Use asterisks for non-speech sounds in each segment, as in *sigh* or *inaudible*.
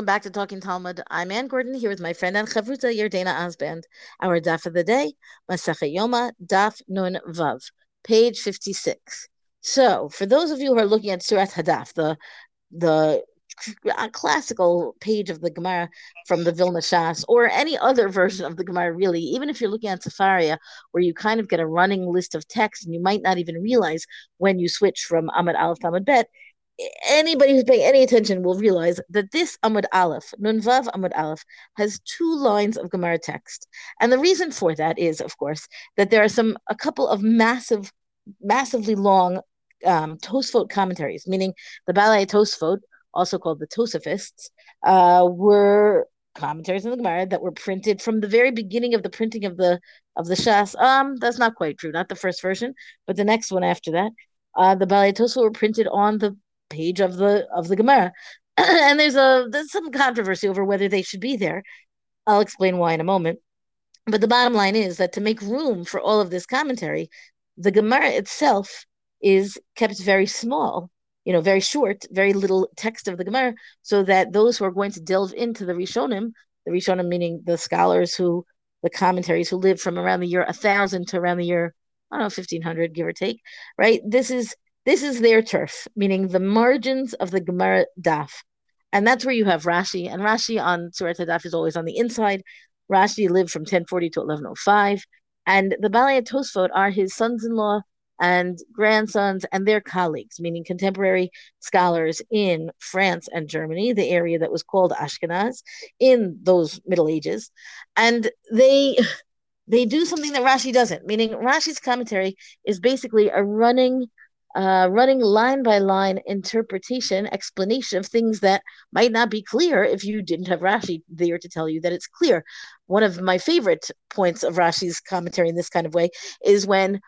Welcome back to Talking Talmud. I'm Anne Gordon here with my friend and Chavruta Yardena Asband. Our daf of the day, Masachet Yoma, Daf Nun Vav, page 56. So, for those of you who are looking at Surat Hadaf, the the classical page of the Gemara from the Vilna Shas, or any other version of the Gemara, really, even if you're looking at Sefaria, where you kind of get a running list of text and you might not even realize when you switch from Amud Aleph Amud Bet, anybody who's paying any attention will realize that this Amud Aleph, Nunvav Amud Aleph, has two lines of Gemara text. And the reason for that is, of course, that there are some a couple of massive, massively long um, Tosfot commentaries, meaning the Balei Tosfot, also called the Tosafists, uh, were commentaries in the Gemara that were printed from the very beginning of the printing of the of the Shas. Um, that's not quite true, not the first version, but the next one after that. Uh, the Balei Tosfot were printed on the page of the of the Gemara. *clears throat* and there's a there's some controversy over whether they should be there. I'll explain why in a moment. But the bottom line is that to make room for all of this commentary, the Gemara itself is kept very small, you know, very short, very little text of the Gemara, so that those who are going to delve into the Rishonim, the Rishonim meaning the scholars who, the commentaries who live from around the year 1000 to around the year, I don't know, 1500, give or take, right? This is this is their turf, meaning the margins of the Gemara daf. And that's where you have Rashi. And Rashi on Surat Daf is always on the inside. Rashi lived from 1040 to 1105. And the Balei Tosfot are his sons in law and grandsons and their colleagues, meaning contemporary scholars in France and Germany, the area that was called Ashkenaz in those Middle Ages. And they they do something that Rashi doesn't, meaning Rashi's commentary is basically a running uh, running line by line interpretation, explanation of things that might not be clear if you didn't have Rashi there to tell you that it's clear. One of my favorite points of Rashi's commentary in this kind of way is when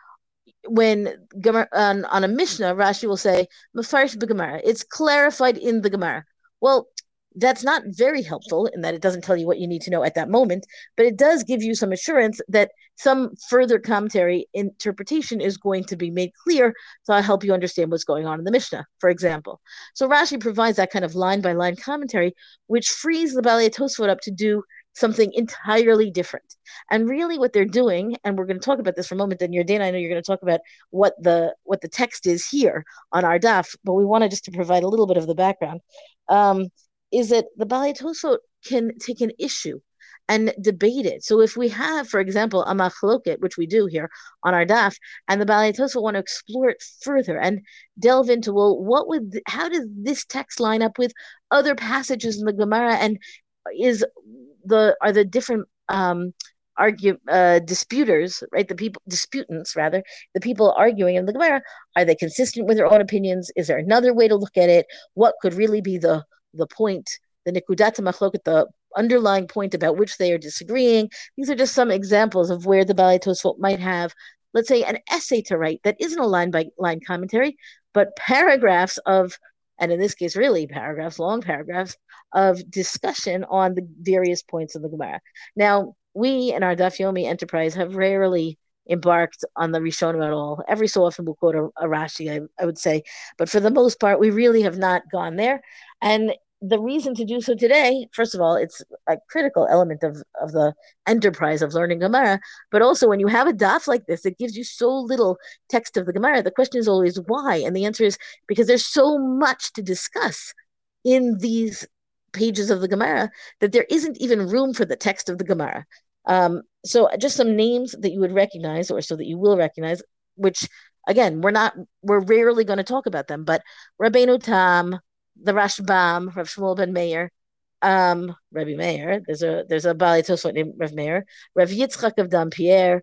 when on, on a Mishnah, Rashi will say, Mefarish b'Gemara, it's clarified in the Gemara. Well, that's not very helpful in that it doesn't tell you what you need to know at that moment, but it does give you some assurance that some further commentary interpretation is going to be made clear to help you understand what's going on in the Mishnah, for example. So Rashi provides that kind of line by line commentary, which frees the Balei Tosfot up to do something entirely different. And really what they're doing, and we're going to talk about this for a moment, then Yardena, I know you're going to talk about what the what the text is here on our daf, but we wanted just to provide a little bit of the background. Um, is that the Tosfot can take an issue and debate it. So if we have, for example, a machloket, which we do here on our daf, and the Balei want to explore it further and delve into, well, what would, how does this text line up with other passages in the Gemara, and is the are the different um, argue uh, disputers, right? The people disputants, rather, the people arguing in the Gemara, are they consistent with their own opinions? Is there another way to look at it? What could really be the the point, the nikudat machloket, the underlying point about which they are disagreeing. These are just some examples of where the Balei Tosfot might have, let's say, an essay to write that isn't a line by line commentary, but paragraphs of, and in this case, really paragraphs, long paragraphs of discussion on the various points of the Gemara. Now, we in our Daf Yomi enterprise have rarely embarked on the Rishonim at all. Every so often we'll quote a, a Rashi, I, I, would say, but for the most part, we really have not gone there. And the reason to do so today, first of all, it's a critical element of, of the enterprise of learning Gemara, but also when you have a daf like this, it gives you so little text of the Gemara. The question is always why, and the answer is because there's so much to discuss in these pages of the Gemara that there isn't even room for the text of the Gemara. Um, so just some names that you would recognize, or so that you will recognize, which again we're not we're rarely going to talk about them, but Rabbeinu Tam, the Rashbam, Rav Shmuel ben Meir, um, Rabbi Meir. There's a there's a Balei Tosfot named Rav Meir, Rav Yitzchak of Dampierre.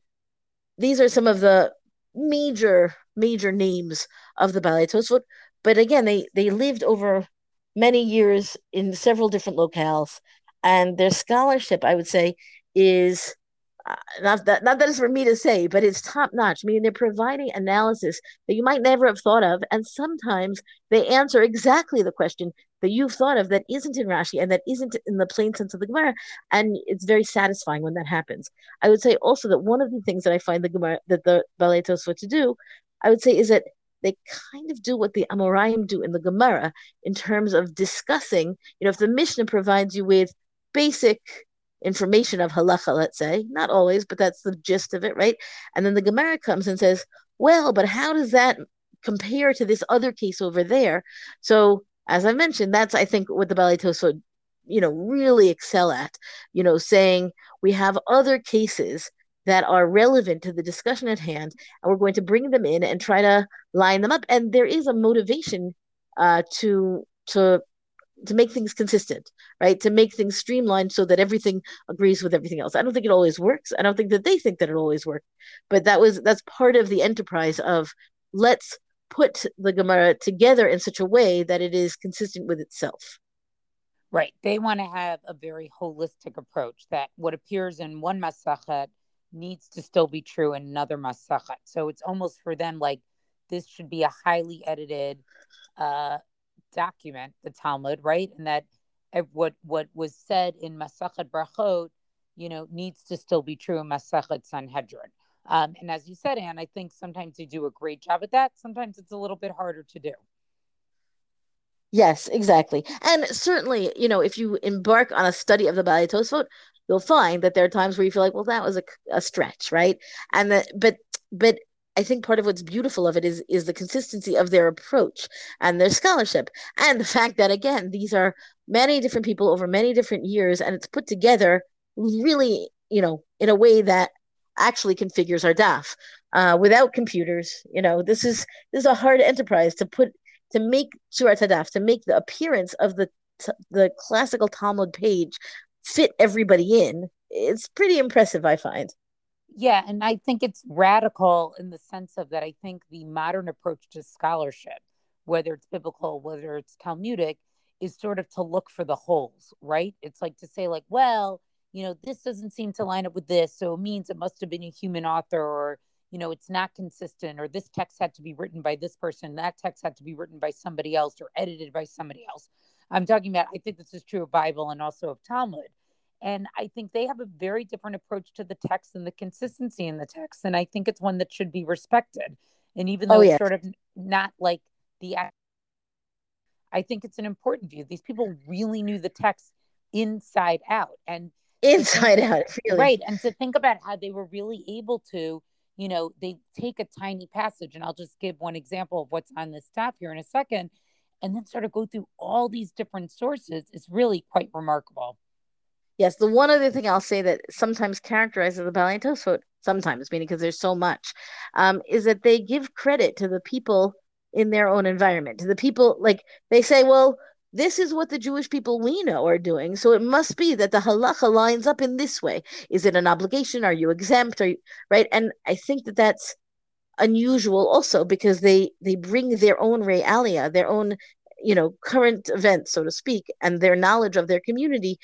These are some of the major major names of the Balei Tosfot. But again, they they lived over many years in several different locales, and their scholarship, I would say, is Uh, not that not that it's for me to say, but it's top notch. I mean, they're providing analysis that you might never have thought of, and sometimes they answer exactly the question that you've thought of that isn't in Rashi and that isn't in the plain sense of the Gemara, and it's very satisfying when that happens. I would say also that one of the things that I find the Gemara that the Balei Tosfot to do, I would say, is that they kind of do what the Amoraim do in the Gemara in terms of discussing, you know, if the Mishnah provides you with basic information of halacha, let's say, not always, but that's the gist of it, right? And then the Gemara comes and says, well, but how does that compare to this other case over there? So, as I mentioned, that's I think what the Baalei Tosfot, you know, really excel at, you know, saying we have other cases that are relevant to the discussion at hand, and we're going to bring them in and try to line them up. And there is a motivation uh, to to to make things consistent, right? To make things streamlined so that everything agrees with everything else. I don't think it always works. I don't think that they think that it always works. But that was that's part of the enterprise of let's put the Gemara together in such a way that it is consistent with itself. Right. They want to have a very holistic approach that what appears in one masachet needs to still be true in another masachet. So it's almost for them like this should be a highly edited uh, document, the Talmud, right? And that what what was said in Masachet Brachot, you know, needs to still be true in Masachet Sanhedrin. Um, and as you said, Anne, I think sometimes you do a great job at that. Sometimes it's a little bit harder to do. Yes, exactly. And certainly, you know, if you embark on a study of the Baalei Tosfot, you'll find that there are times where you feel like, well, that was a, a stretch, right? And that, but, but I think part of what's beautiful of it is is the consistency of their approach and their scholarship, and the fact that again, these are many different people over many different years, and it's put together really, you know, in a way that actually configures our DAF. Uh, without computers, you know, this is this is a hard enterprise to put to make Surat Hadaf, to make the appearance of the the classical Talmud page fit everybody in. It's pretty impressive, I find. Yeah, and I think it's radical in the sense of that I think the modern approach to scholarship, whether it's biblical, whether it's Talmudic, is sort of to look for the holes, right? It's like to say, like, well, you know, this doesn't seem to line up with this, so it means it must have been a human author, or you know, it's not consistent, or this text had to be written by this person, that text had to be written by somebody else, or edited by somebody else. I'm talking about. I think this is true of Bible and also of Talmud and I think they have a very different approach to the text and the consistency in the text. And I think it's one that should be respected. And even oh, though oh, it's sort of not like the, I think it's an important view. These people really knew the text inside out and inside out, really. Right. And to think about how they were really able to, you know, they take a tiny passage, and I'll just give one example of what's on this daf here in a second, and then sort of go through all these different sources is really quite remarkable. Yes, the one other thing I'll say that sometimes characterizes the Baalei Tosfot, sometimes meaning because there's so much, um, is that they give credit to the people in their own environment, to the people like they say, well, this is what the Jewish people we know are doing, so it must be that the halacha lines up in this way. Is it an obligation? Are you exempt? Are you right? And I think that that's unusual also because they they bring their own realia, their own you know current events, so to speak, and their knowledge of their community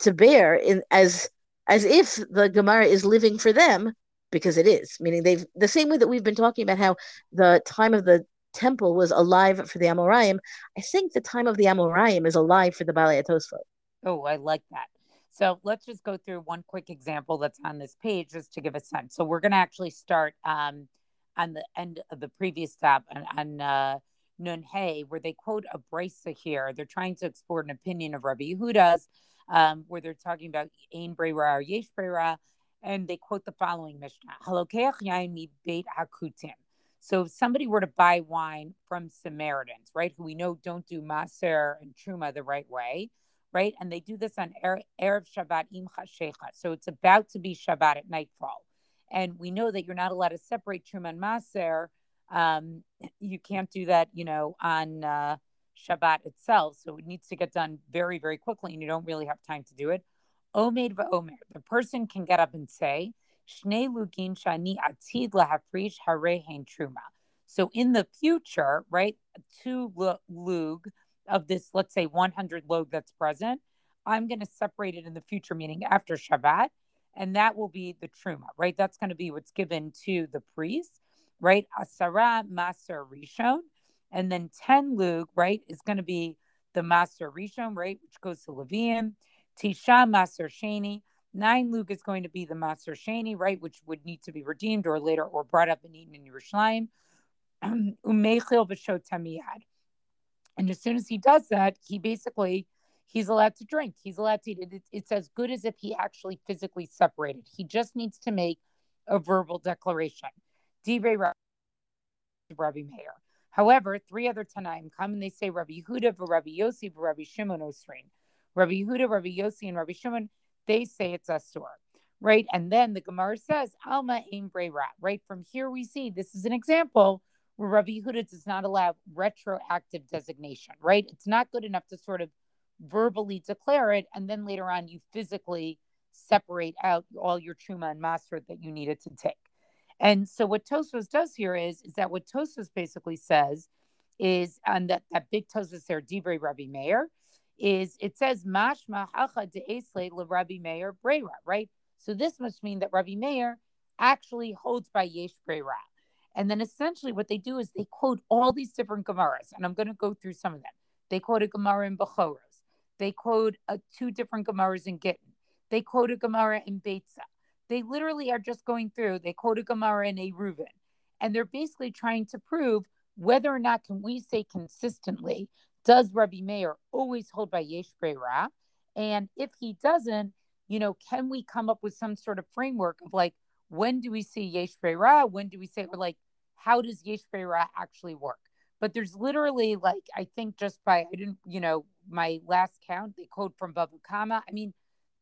to bear in as as if the Gemara is living for them because it is. Meaning they've the same way that we've been talking about how the time of the temple was alive for the Amoraim. I think the time of the Amoraim is alive for the Baalei Tosfot. Oh, I like that. So let's just go through one quick example that's on this page just to give a sense. So we're going to actually start um, on the end of the previous tab on, on uh, Nun Hey, where they quote a brisa here. They're trying to explore an opinion of Rabbi Yehuda's um, where they're talking about Ein Breira or Yesh Breira, and they quote the following Mishnah: mi beit hakutim. So if somebody were to buy wine from Samaritans, right, who we know don't do Maser and Truma the right way, right, and they do this on Erev Shabbat im Shecha, so it's about to be Shabbat at nightfall, and we know that you're not allowed to separate Truma and Maser. Um, you can't do that, you know, on uh, Shabbat itself. So it needs to get done very, very quickly, and you don't really have time to do it. Omed va'omer. The person can get up and say, Shnei lugin shani atid lahafrish harehein truma. So in the future, right, two lug of this, let's say 100 log that's present, I'm going to separate it in the future, meaning after Shabbat, and that will be the truma, right? That's going to be what's given to the priest, right? Asara maser rishon and then 10 lug, right, is going to be the Maser Rishon, right, which goes to Levian. Tisha Maser Shani. Nine lug is going to be the Maser Shani, right, which would need to be redeemed or later or brought up and eaten in Yerushalayim. *clears throat* umechil b'shotamiyad. And as soon as he does that, he basically he's allowed to drink. He's allowed to eat. It, it's as good as if he actually physically separated. He just needs to make a verbal declaration. Divrei Rabbi Meir. However, three other Tanaim come and they say Rabbi Yehuda, Rabbi Yossi, Rabbi Shimon Osrin. Rabbi Yehuda, Rabbi Yossi, and Rabbi Shimon, they say it's Asur. Right. And then the Gemara says, Alma Breira. Right. From here we see this is an example where Rabbi Yehuda does not allow retroactive designation. Right. It's not good enough to sort of verbally declare it, and then later on you physically separate out all your truma and maser that you needed to take. And so what Tosfos does here is, is that what Tosfos basically says is, and that, that big Tosfos there, Divrei Rabbi Meir, is it says mashma hacha de'esle le Rabbi Meir breira, right? So this must mean that Rabbi Meir actually holds by yesh breira. And then essentially what they do is they quote all these different Gemaras, and I'm going to go through some of them. They quote a Gemara in Bechoros. They quote uh, two different Gemaras in Gittin. They quote a Gemara in Beitza. They literally are just going through, they quote a Gemara in Eruvin. And they're basically trying to prove whether or not can we say consistently, does Rabbi Meir always hold by Yesh Ra? And if he doesn't, you know, can we come up with some sort of framework of like, when do we see Yesh Ra? When do we say, or like, how does Yesh Ra actually work? But there's literally like, I think just by, I didn't, you know, my last count, they quote from Bava Kama. I mean,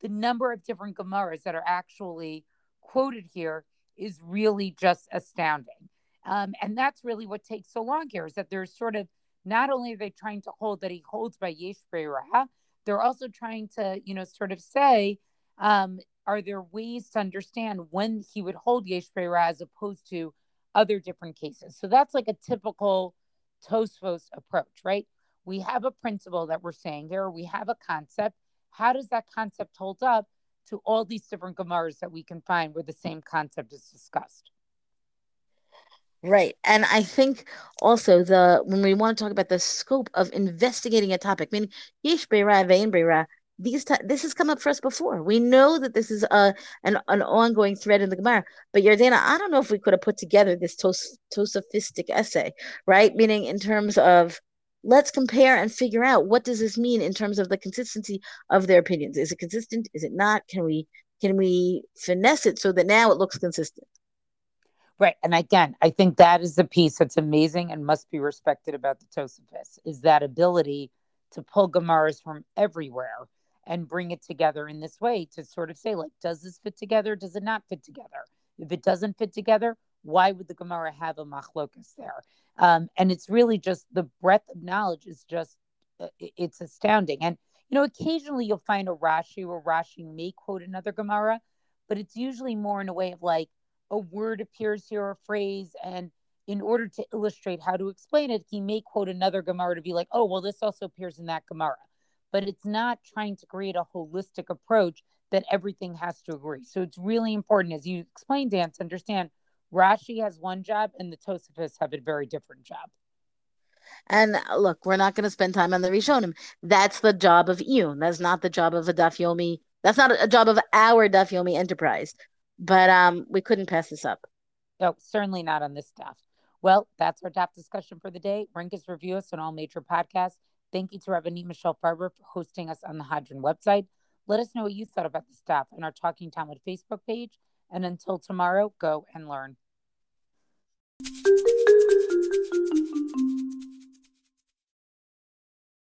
the number of different Gemaras that are actually quoted here is really just astounding. Um, and that's really what takes so long here is that there's sort of not only are they trying to hold that he holds by Yesh they're also trying to, you know, sort of say, um, are there ways to understand when he would hold Yesh as opposed to other different cases? So that's like a typical Tosfos approach, right? We have a principle that we're saying here, we have a concept, how does that concept hold up to all these different Gemaras that we can find where the same concept is discussed? Right. And I think also the when we want to talk about the scope of investigating a topic, meaning mean, Yesh Breira, Vein Breira, these t- this has come up for us before. We know that this is a an, an ongoing thread in the Gemara. But Yardena, I don't know if we could have put together this tos- tosophistic essay, right? Meaning in terms of let's compare and figure out what does this mean in terms of the consistency of their opinions. Is it consistent? Is it not? Can we can we finesse it so that now it looks consistent? Right. And again i think that is the piece that's amazing and must be respected about the Tosafos is that ability to pull gemaras from everywhere and bring it together in this way to sort of say like does this fit together? Does it not fit together? If it doesn't fit together why would the gemara have a machlokas there um, and it's really just the breadth of knowledge is just uh, it's astounding. And you know occasionally you'll find a rashi where rashi may quote another gemara but it's usually more in a way of like a word appears here a phrase and in order to illustrate how to explain it he may quote another gemara to be like oh well this also appears in that gemara. But it's not trying to create a holistic approach that everything has to agree. So it's really important as you explained dan to understand Rashi has one job and the Tosafos have a very different job. And look, we're not going to spend time on the Rishonim. That's the job of Iyun. That's not the job of a Daf Yomi. That's not a job of our Daf Yomi enterprise. But um, we couldn't pass this up. No, certainly not on this daf. Well, that's our DAF discussion for the day. Rank us, review us on all major podcasts. Thank you to Rabbanit Michelle Farber for hosting us on the Hadran website. Let us know what you thought about the daf on our Talking Talmud Facebook page and until tomorrow, go and learn.